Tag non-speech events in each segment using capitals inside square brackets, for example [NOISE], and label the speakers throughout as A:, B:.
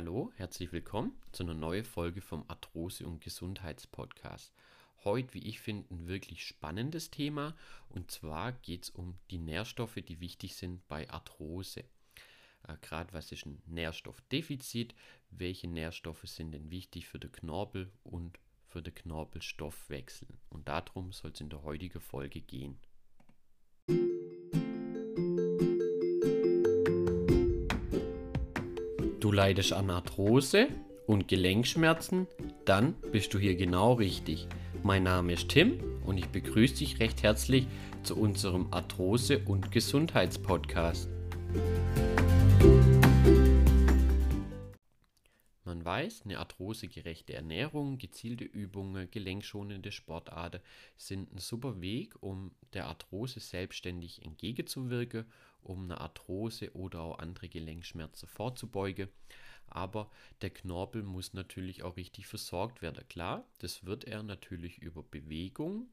A: Hallo, herzlich willkommen zu einer neuen Folge vom Arthrose- und Gesundheitspodcast. Heute, wie ich finde, ein wirklich spannendes Thema und zwar geht es um die Nährstoffe, die wichtig sind bei Arthrose. Äh, Gerade was ist ein Nährstoffdefizit? Welche Nährstoffe sind denn wichtig für den Knorpel und für den Knorpelstoffwechsel? Und darum soll es in der heutigen Folge gehen. Du leidest an Arthrose und Gelenkschmerzen? Dann bist du hier genau richtig. Mein Name ist Tim und ich begrüße dich recht herzlich zu unserem Arthrose- und Gesundheitspodcast. Weiß, eine arthrosegerechte Ernährung, gezielte Übungen, gelenkschonende Sportarten sind ein super Weg, um der Arthrose selbstständig entgegenzuwirken, um eine Arthrose oder auch andere Gelenkschmerzen vorzubeugen. Aber der Knorpel muss natürlich auch richtig versorgt werden. Klar, das wird er natürlich über Bewegung.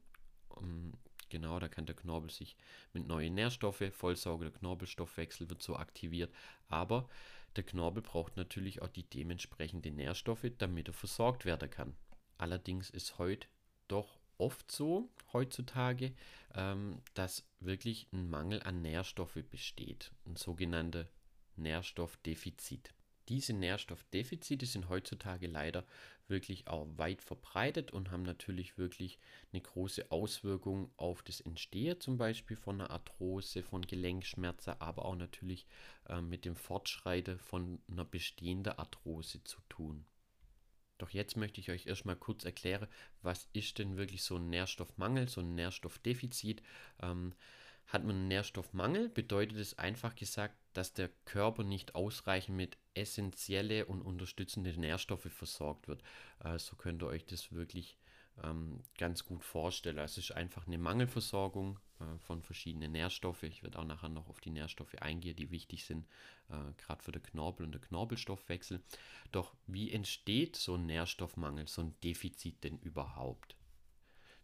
A: Ähm, genau, da kann der Knorpel sich mit neuen Nährstoffen vollsaugen, der Knorpelstoffwechsel wird so aktiviert. Aber der Knorpel braucht natürlich auch die dementsprechenden Nährstoffe, damit er versorgt werden kann. Allerdings ist heute doch oft so, heutzutage, ähm, dass wirklich ein Mangel an Nährstoffe besteht, ein sogenannter Nährstoffdefizit. Diese Nährstoffdefizite sind heutzutage leider wirklich auch weit verbreitet und haben natürlich wirklich eine große Auswirkung auf das Entstehen zum Beispiel von einer Arthrose, von Gelenkschmerzen, aber auch natürlich äh, mit dem Fortschreiten von einer bestehenden Arthrose zu tun. Doch jetzt möchte ich euch erstmal kurz erklären, was ist denn wirklich so ein Nährstoffmangel, so ein Nährstoffdefizit. Ähm, hat man einen Nährstoffmangel, bedeutet es einfach gesagt, dass der Körper nicht ausreichend mit essentielle und unterstützende Nährstoffe versorgt wird. Äh, so könnt ihr euch das wirklich ähm, ganz gut vorstellen. Es ist einfach eine Mangelversorgung äh, von verschiedenen Nährstoffen. Ich werde auch nachher noch auf die Nährstoffe eingehen, die wichtig sind, äh, gerade für den Knorpel und den Knorpelstoffwechsel. Doch wie entsteht so ein Nährstoffmangel, so ein Defizit denn überhaupt?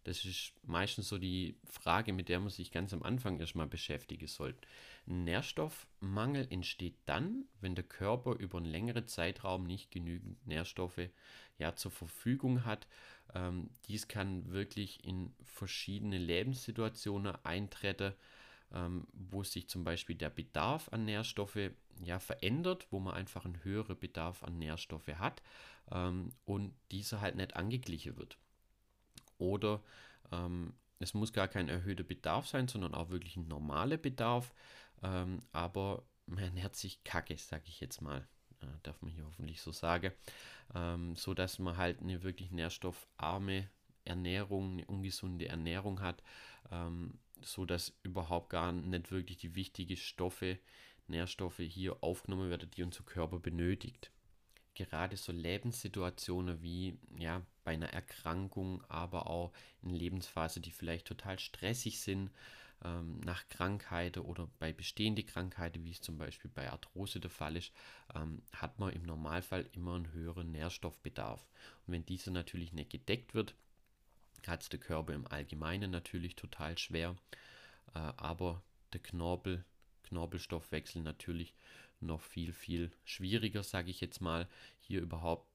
A: Das ist meistens so die Frage, mit der man sich ganz am Anfang erstmal beschäftigen sollte. Ein Nährstoffmangel entsteht dann, wenn der Körper über einen längeren Zeitraum nicht genügend Nährstoffe ja, zur Verfügung hat. Ähm, dies kann wirklich in verschiedene Lebenssituationen eintreten, ähm, wo sich zum Beispiel der Bedarf an Nährstoffe ja, verändert, wo man einfach einen höheren Bedarf an Nährstoffe hat ähm, und dieser halt nicht angeglichen wird. Oder ähm, es muss gar kein erhöhter Bedarf sein, sondern auch wirklich ein normaler Bedarf. Ähm, aber man ernährt sich kacke, sage ich jetzt mal. Äh, darf man hier hoffentlich so sagen. Ähm, so dass man halt eine wirklich nährstoffarme Ernährung, eine ungesunde Ernährung hat. Ähm, so dass überhaupt gar nicht wirklich die wichtigen Stoffe, Nährstoffe hier aufgenommen werden, die unser Körper benötigt gerade so Lebenssituationen wie ja, bei einer Erkrankung, aber auch in Lebensphase, die vielleicht total stressig sind, ähm, nach Krankheiten oder bei bestehenden Krankheiten, wie es zum Beispiel bei Arthrose der Fall ist, ähm, hat man im Normalfall immer einen höheren Nährstoffbedarf. Und wenn dieser natürlich nicht gedeckt wird, hat es der Körper im Allgemeinen natürlich total schwer, äh, aber der Knorpel, Knorpelstoffwechsel natürlich noch viel, viel schwieriger, sage ich jetzt mal, hier überhaupt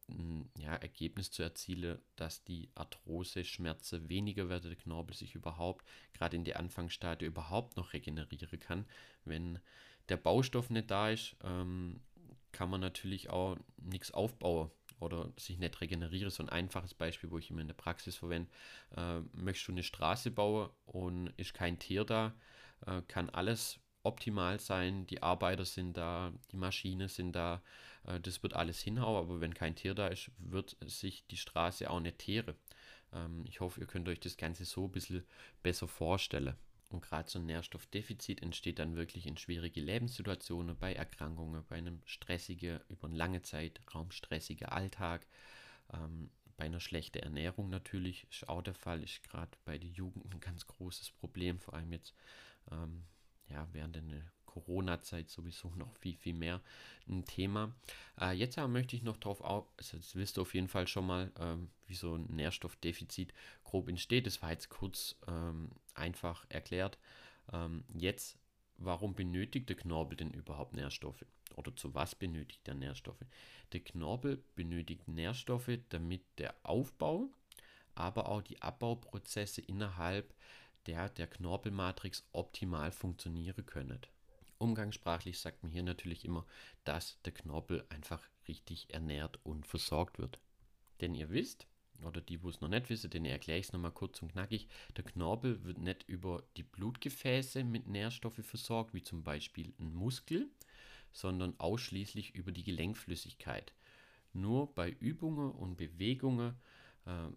A: ja, Ergebnis zu erzielen, dass die Arthrose-Schmerzen weniger werden, der Knorpel sich überhaupt, gerade in der Anfangsstadie, überhaupt noch regenerieren kann. Wenn der Baustoff nicht da ist, ähm, kann man natürlich auch nichts aufbauen oder sich nicht regenerieren. So ein einfaches Beispiel, wo ich immer in der Praxis verwende. Äh, möchtest du eine Straße bauen und ist kein Tier da, äh, kann alles optimal sein, die Arbeiter sind da, die Maschine sind da, äh, das wird alles hinhauen, aber wenn kein Tier da ist, wird sich die Straße auch nicht teere. Ähm, ich hoffe, ihr könnt euch das Ganze so ein bisschen besser vorstellen. Und gerade so ein Nährstoffdefizit entsteht dann wirklich in schwierige Lebenssituationen, bei Erkrankungen, bei einem stressigen, über eine lange Zeit raumstressigen Alltag, ähm, bei einer schlechten Ernährung natürlich, ist auch der Fall, ist gerade bei der Jugend ein ganz großes Problem, vor allem jetzt ähm, ja, während der Corona-Zeit sowieso noch viel, viel mehr ein Thema. Äh, jetzt aber möchte ich noch darauf auf, also das wisst ihr auf jeden Fall schon mal, ähm, wie so ein Nährstoffdefizit grob entsteht. Das war jetzt kurz ähm, einfach erklärt. Ähm, jetzt, warum benötigt der Knorpel denn überhaupt Nährstoffe? oder zu was benötigt er Nährstoffe? Der Knorpel benötigt Nährstoffe, damit der Aufbau, aber auch die Abbauprozesse innerhalb der, der Knorpelmatrix optimal funktionieren können. Umgangssprachlich sagt man hier natürlich immer, dass der Knorpel einfach richtig ernährt und versorgt wird. Denn ihr wisst, oder die, wo es noch nicht wissen, den erkläre ich es nochmal kurz und knackig. Der Knorpel wird nicht über die Blutgefäße mit Nährstoffen versorgt, wie zum Beispiel ein Muskel, sondern ausschließlich über die Gelenkflüssigkeit. Nur bei Übungen und Bewegungen äh,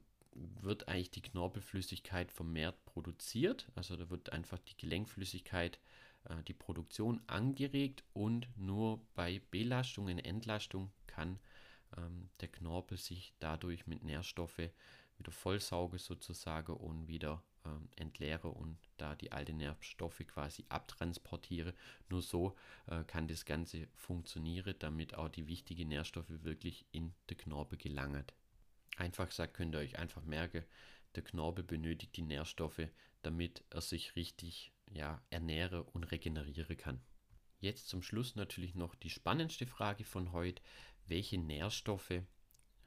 A: wird eigentlich die Knorpelflüssigkeit vermehrt produziert. Also da wird einfach die Gelenkflüssigkeit, äh, die Produktion angeregt und nur bei Belastung, und Entlastung kann ähm, der Knorpel sich dadurch mit Nährstoffe wieder vollsauge sozusagen und wieder ähm, entleere und da die alten Nährstoffe quasi abtransportiere. Nur so äh, kann das Ganze funktionieren, damit auch die wichtigen Nährstoffe wirklich in den Knorpel gelangen. Einfach gesagt könnt ihr euch einfach merken, der Knorpel benötigt die Nährstoffe, damit er sich richtig ja, ernähre und regenerieren kann. Jetzt zum Schluss natürlich noch die spannendste Frage von heute welche Nährstoffe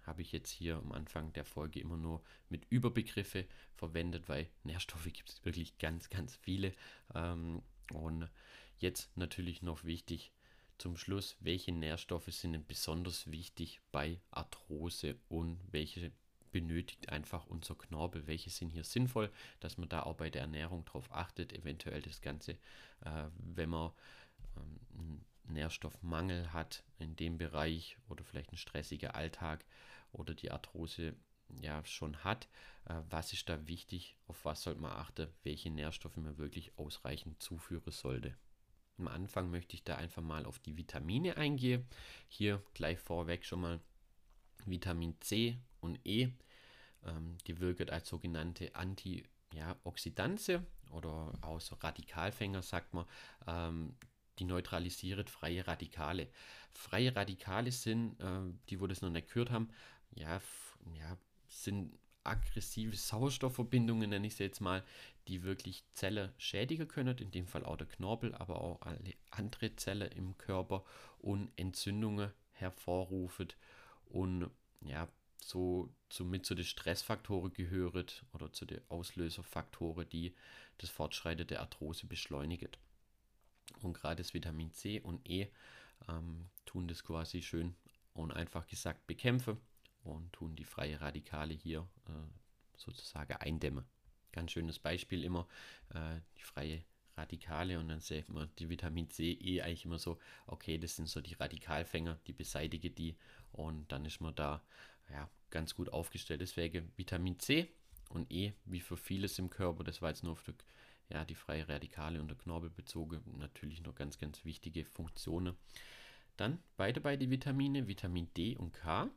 A: habe ich jetzt hier am Anfang der Folge immer nur mit Überbegriffe verwendet, weil Nährstoffe gibt es wirklich ganz, ganz viele. Ähm, und jetzt natürlich noch wichtig zum Schluss, welche Nährstoffe sind denn besonders wichtig bei Arthrose und welche benötigt einfach unser Knorpel, welche sind hier sinnvoll, dass man da auch bei der Ernährung drauf achtet, eventuell das Ganze, äh, wenn man ähm, Nährstoffmangel hat in dem Bereich oder vielleicht ein stressiger Alltag oder die Arthrose ja schon hat, äh, was ist da wichtig, auf was sollte man achten, welche Nährstoffe man wirklich ausreichend zuführen sollte. Am Anfang möchte ich da einfach mal auf die Vitamine eingehen. Hier gleich vorweg schon mal Vitamin C und E. Ähm, die wirken als sogenannte Antioxidanze oder auch so Radikalfänger, sagt man. Ähm, die neutralisiert freie Radikale. Freie Radikale sind, äh, die wo das noch nicht gehört haben, ja, ja, sind aggressive Sauerstoffverbindungen, nenne ich sie jetzt mal, die wirklich Zellen schädigen können, in dem Fall auch der Knorpel, aber auch alle andere Zellen im Körper und Entzündungen hervorrufen und ja, so somit zu den Stressfaktoren gehören oder zu den Auslöserfaktoren, die das Fortschreiten der Arthrose beschleunigen. Und gerade das Vitamin C und E ähm, tun das quasi schön und einfach gesagt bekämpfen und tun die freie Radikale hier äh, sozusagen eindämmen. Ganz schönes Beispiel immer äh, die freie Radikale und dann sieht man die Vitamin C, E eigentlich immer so, okay, das sind so die Radikalfänger, die beseitige die und dann ist man da ja, ganz gut aufgestellt. Deswegen Vitamin C und E, wie für vieles im Körper, das war jetzt nur auf der ja, die freie Radikale und der Knorpel bezogen, natürlich noch ganz, ganz wichtige Funktionen. Dann beide beide Vitamine, Vitamin D und K.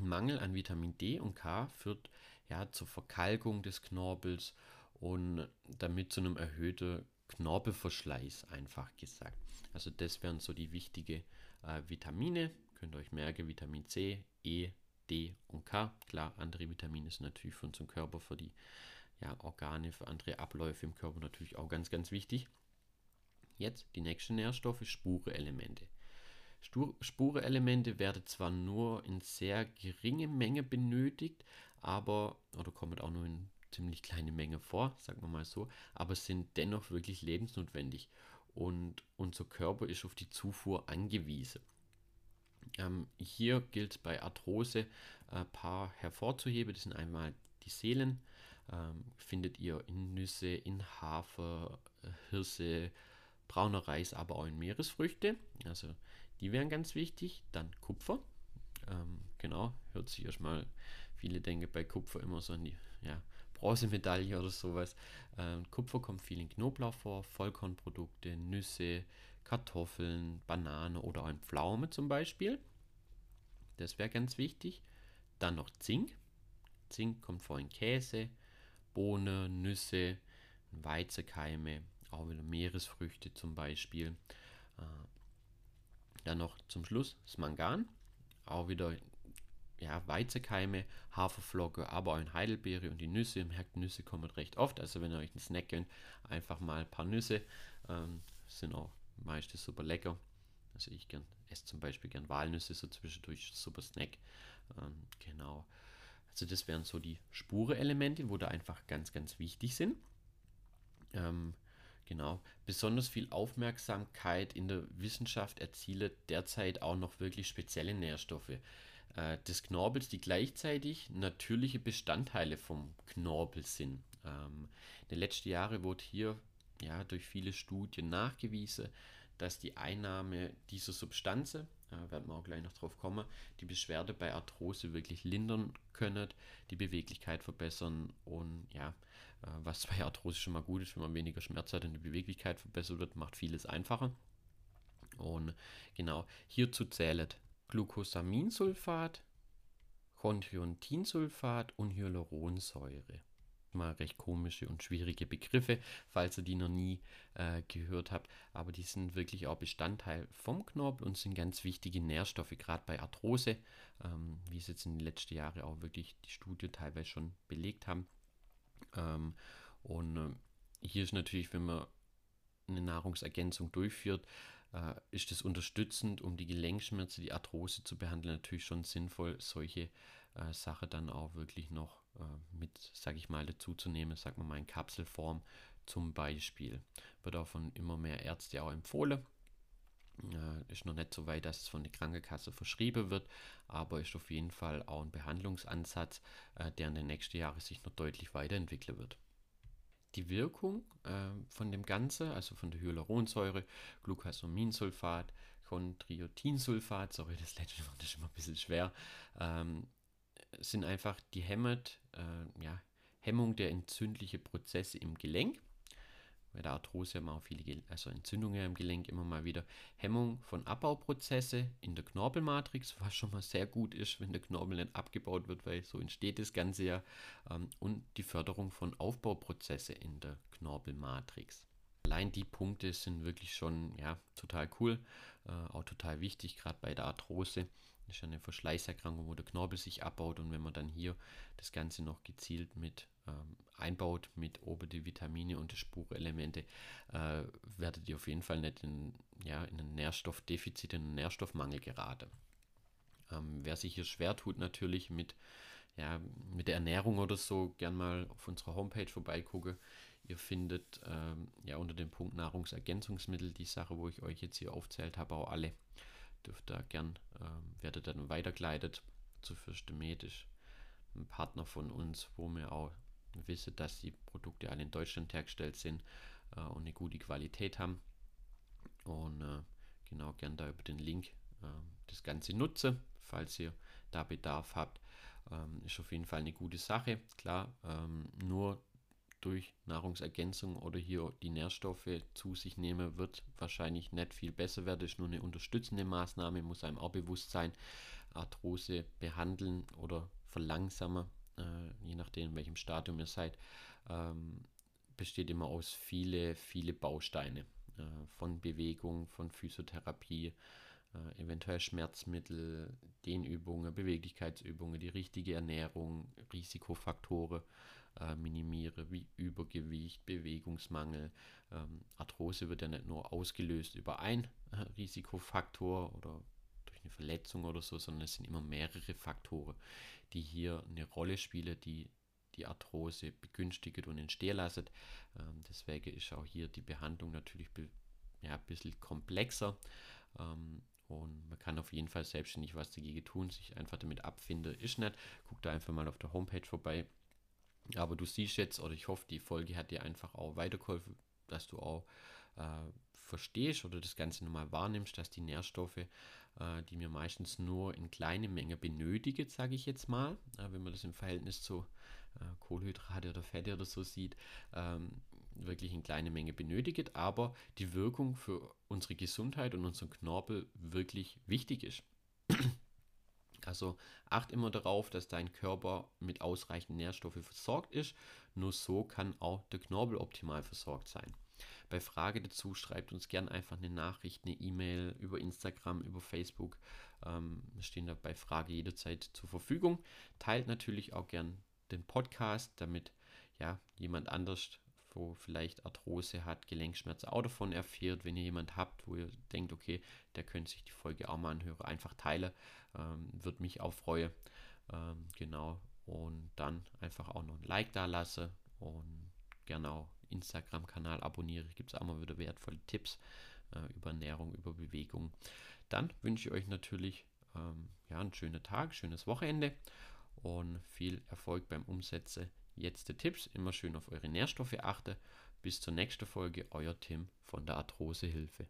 A: Mangel an Vitamin D und K führt ja zur Verkalkung des Knorpels und damit zu einem erhöhten Knorpelverschleiß, einfach gesagt. Also das wären so die wichtigen äh, Vitamine. Könnt ihr euch merken, Vitamin C, E, D und K. Klar, andere Vitamine sind natürlich für unseren Körper, für die ja, Organe, für andere Abläufe im Körper natürlich auch ganz, ganz wichtig. Jetzt die nächsten Nährstoffe, Spurenelemente. Spurenelemente werden zwar nur in sehr geringe Menge benötigt, aber, oder kommen auch nur in ziemlich kleine Menge vor, sagen wir mal so, aber sind dennoch wirklich lebensnotwendig und unser Körper ist auf die Zufuhr angewiesen. Ähm, hier gilt bei Arthrose ein paar hervorzuheben. Das sind einmal die Seelen, ähm, findet ihr in Nüsse, in Hafer, äh, Hirse, brauner Reis, aber auch in Meeresfrüchte. Also die wären ganz wichtig. Dann Kupfer. Ähm, genau, hört sich erstmal, viele denken bei Kupfer immer so an die ja, Bronzemedaille oder sowas. Ähm, Kupfer kommt viel in Knoblauch vor, Vollkornprodukte, Nüsse, Kartoffeln, Banane oder auch in Pflaume zum Beispiel. Das wäre ganz wichtig. Dann noch Zink. Zink kommt vor in Käse, Bohne, Nüsse, Weizenkeime, auch wieder Meeresfrüchte zum Beispiel. Äh, dann noch zum Schluss das Mangan, auch wieder ja, Weizenkeime, Haferflocke, aber auch in Heidelbeere und die Nüsse. Ihr merkt, Nüsse kommen recht oft. Also wenn ihr euch einen Snack gönnt, einfach mal ein paar Nüsse. Ähm, sind auch meistens super lecker. Also ich gern, esse zum Beispiel gern Walnüsse so zwischendurch, super Snack. Ähm, genau. Also das wären so die Spurenelemente, wo da einfach ganz, ganz wichtig sind. Ähm, genau. Besonders viel Aufmerksamkeit in der Wissenschaft erzielt derzeit auch noch wirklich spezielle Nährstoffe äh, des Knorpels, die gleichzeitig natürliche Bestandteile vom Knorpel sind. Ähm, in den letzten Jahren wurde hier ja, durch viele Studien nachgewiesen, dass die Einnahme dieser Substanzen, äh, werden wir auch gleich noch drauf kommen, die Beschwerde bei Arthrose wirklich lindern können, die Beweglichkeit verbessern und ja, äh, was bei Arthrose schon mal gut ist, wenn man weniger Schmerz hat und die Beweglichkeit verbessert wird, macht vieles einfacher. Und genau, hierzu zählt Glucosaminsulfat, Chondroitinsulfat und Hyaluronsäure mal recht komische und schwierige Begriffe, falls ihr die noch nie äh, gehört habt. Aber die sind wirklich auch Bestandteil vom Knorpel und sind ganz wichtige Nährstoffe, gerade bei Arthrose, ähm, wie es jetzt in den letzten Jahren auch wirklich die Studie teilweise schon belegt haben. Ähm, und äh, hier ist natürlich, wenn man eine Nahrungsergänzung durchführt, äh, ist es unterstützend, um die Gelenkschmerzen, die Arthrose zu behandeln, natürlich schon sinnvoll, solche äh, Sache dann auch wirklich noch mit, sage ich mal, dazu zu nehmen, sagen wir mal in Kapselform zum Beispiel. Wird auch von immer mehr Ärzte auch empfohlen. Äh, ist noch nicht so weit, dass es von der Krankenkasse verschrieben wird, aber ist auf jeden Fall auch ein Behandlungsansatz, äh, der in den nächsten Jahren sich noch deutlich weiterentwickeln wird. Die Wirkung äh, von dem Ganzen, also von der Hyaluronsäure, Glucosaminsulfat, Chondriotinsulfat, sorry, das letzte Wort ist immer ein bisschen schwer, ähm, sind einfach die Hemmet, äh, ja, Hemmung der entzündlichen Prozesse im Gelenk. Bei der Arthrose haben wir auch viele also Entzündungen im Gelenk immer mal wieder. Hemmung von Abbauprozesse in der Knorpelmatrix, [LAUGHS] was schon mal sehr gut ist, wenn der Knorpel nicht abgebaut wird, weil so entsteht das Ganze ja. Ähm, und die Förderung von Aufbauprozesse in der Knorpelmatrix. Allein die Punkte sind wirklich schon ja, total cool, äh, auch total wichtig, gerade bei der Arthrose. Das ist eine Verschleißerkrankung, wo der Knorpel sich abbaut und wenn man dann hier das Ganze noch gezielt mit ähm, einbaut, mit oben die Vitamine und die Spurenelemente, äh, werdet ihr auf jeden Fall nicht in, ja, in ein Nährstoffdefizit, in einen Nährstoffmangel geraten. Ähm, wer sich hier schwer tut, natürlich mit, ja, mit der Ernährung oder so, gern mal auf unserer Homepage vorbeigucken. Ihr findet ähm, ja unter dem Punkt Nahrungsergänzungsmittel die Sache, wo ich euch jetzt hier aufzählt habe, auch alle dürft da gern, ähm, werdet dann weitergeleitet zu Fürchtemedisch, ein Partner von uns, wo wir auch wissen, dass die Produkte alle in Deutschland hergestellt sind äh, und eine gute Qualität haben. Und äh, genau gern da über den Link äh, das Ganze nutze, falls ihr da Bedarf habt. Ähm, ist auf jeden Fall eine gute Sache. Klar, ähm, nur durch Nahrungsergänzung oder hier die Nährstoffe zu sich nehme, wird wahrscheinlich nicht viel besser werden. Das ist nur eine unterstützende Maßnahme, muss einem auch bewusst sein. Arthrose behandeln oder verlangsamen, äh, je nachdem, in welchem Stadium ihr seid, ähm, besteht immer aus viele, viele Bausteine. Äh, von Bewegung, von Physiotherapie, äh, eventuell Schmerzmittel, Dehnübungen, Beweglichkeitsübungen, die richtige Ernährung, Risikofaktoren äh, minimiere, wie Übergewicht, Bewegungsmangel. Ähm, Arthrose wird ja nicht nur ausgelöst über ein äh, Risikofaktor oder durch eine Verletzung oder so, sondern es sind immer mehrere Faktoren, die hier eine Rolle spielen, die die Arthrose begünstigt und entstehen lassen. Ähm, deswegen ist auch hier die Behandlung natürlich ja, ein bisschen komplexer. Ähm, und man kann auf jeden Fall selbstständig was dagegen tun, sich einfach damit abfinden, ist nicht. Guck da einfach mal auf der Homepage vorbei. Aber du siehst jetzt, oder ich hoffe, die Folge hat dir einfach auch weitergeholfen, dass du auch äh, verstehst oder das Ganze nochmal wahrnimmst, dass die Nährstoffe, äh, die wir meistens nur in kleine Menge benötigen, sage ich jetzt mal, äh, wenn man das im Verhältnis zu äh, Kohlenhydrate oder Fette oder so sieht, ähm, wirklich in kleine Menge benötigt, aber die Wirkung für unsere Gesundheit und unseren Knorpel wirklich wichtig ist. [CLEARS THROAT] Also acht immer darauf, dass dein Körper mit ausreichend Nährstoffe versorgt ist. Nur so kann auch der Knorpel optimal versorgt sein. Bei Frage dazu schreibt uns gerne einfach eine Nachricht, eine E-Mail über Instagram, über Facebook. Ähm, wir stehen da bei Frage jederzeit zur Verfügung. Teilt natürlich auch gern den Podcast, damit ja jemand anders wo vielleicht Arthrose hat, Gelenkschmerzen auch davon erfährt. Wenn ihr jemand habt, wo ihr denkt, okay, der könnte sich die Folge auch mal anhören, einfach teilen. Ähm, Würde mich auch freuen. Ähm, genau. Und dann einfach auch noch ein Like da lasse und gerne auch Instagram-Kanal abonniere. Gibt es auch mal wieder wertvolle Tipps äh, über Ernährung, über Bewegung. Dann wünsche ich euch natürlich ähm, ja, einen schönen Tag, schönes Wochenende und viel Erfolg beim Umsetzen. Jetzt die Tipps, immer schön auf eure Nährstoffe achte. Bis zur nächsten Folge, euer Tim von der Arthrosehilfe.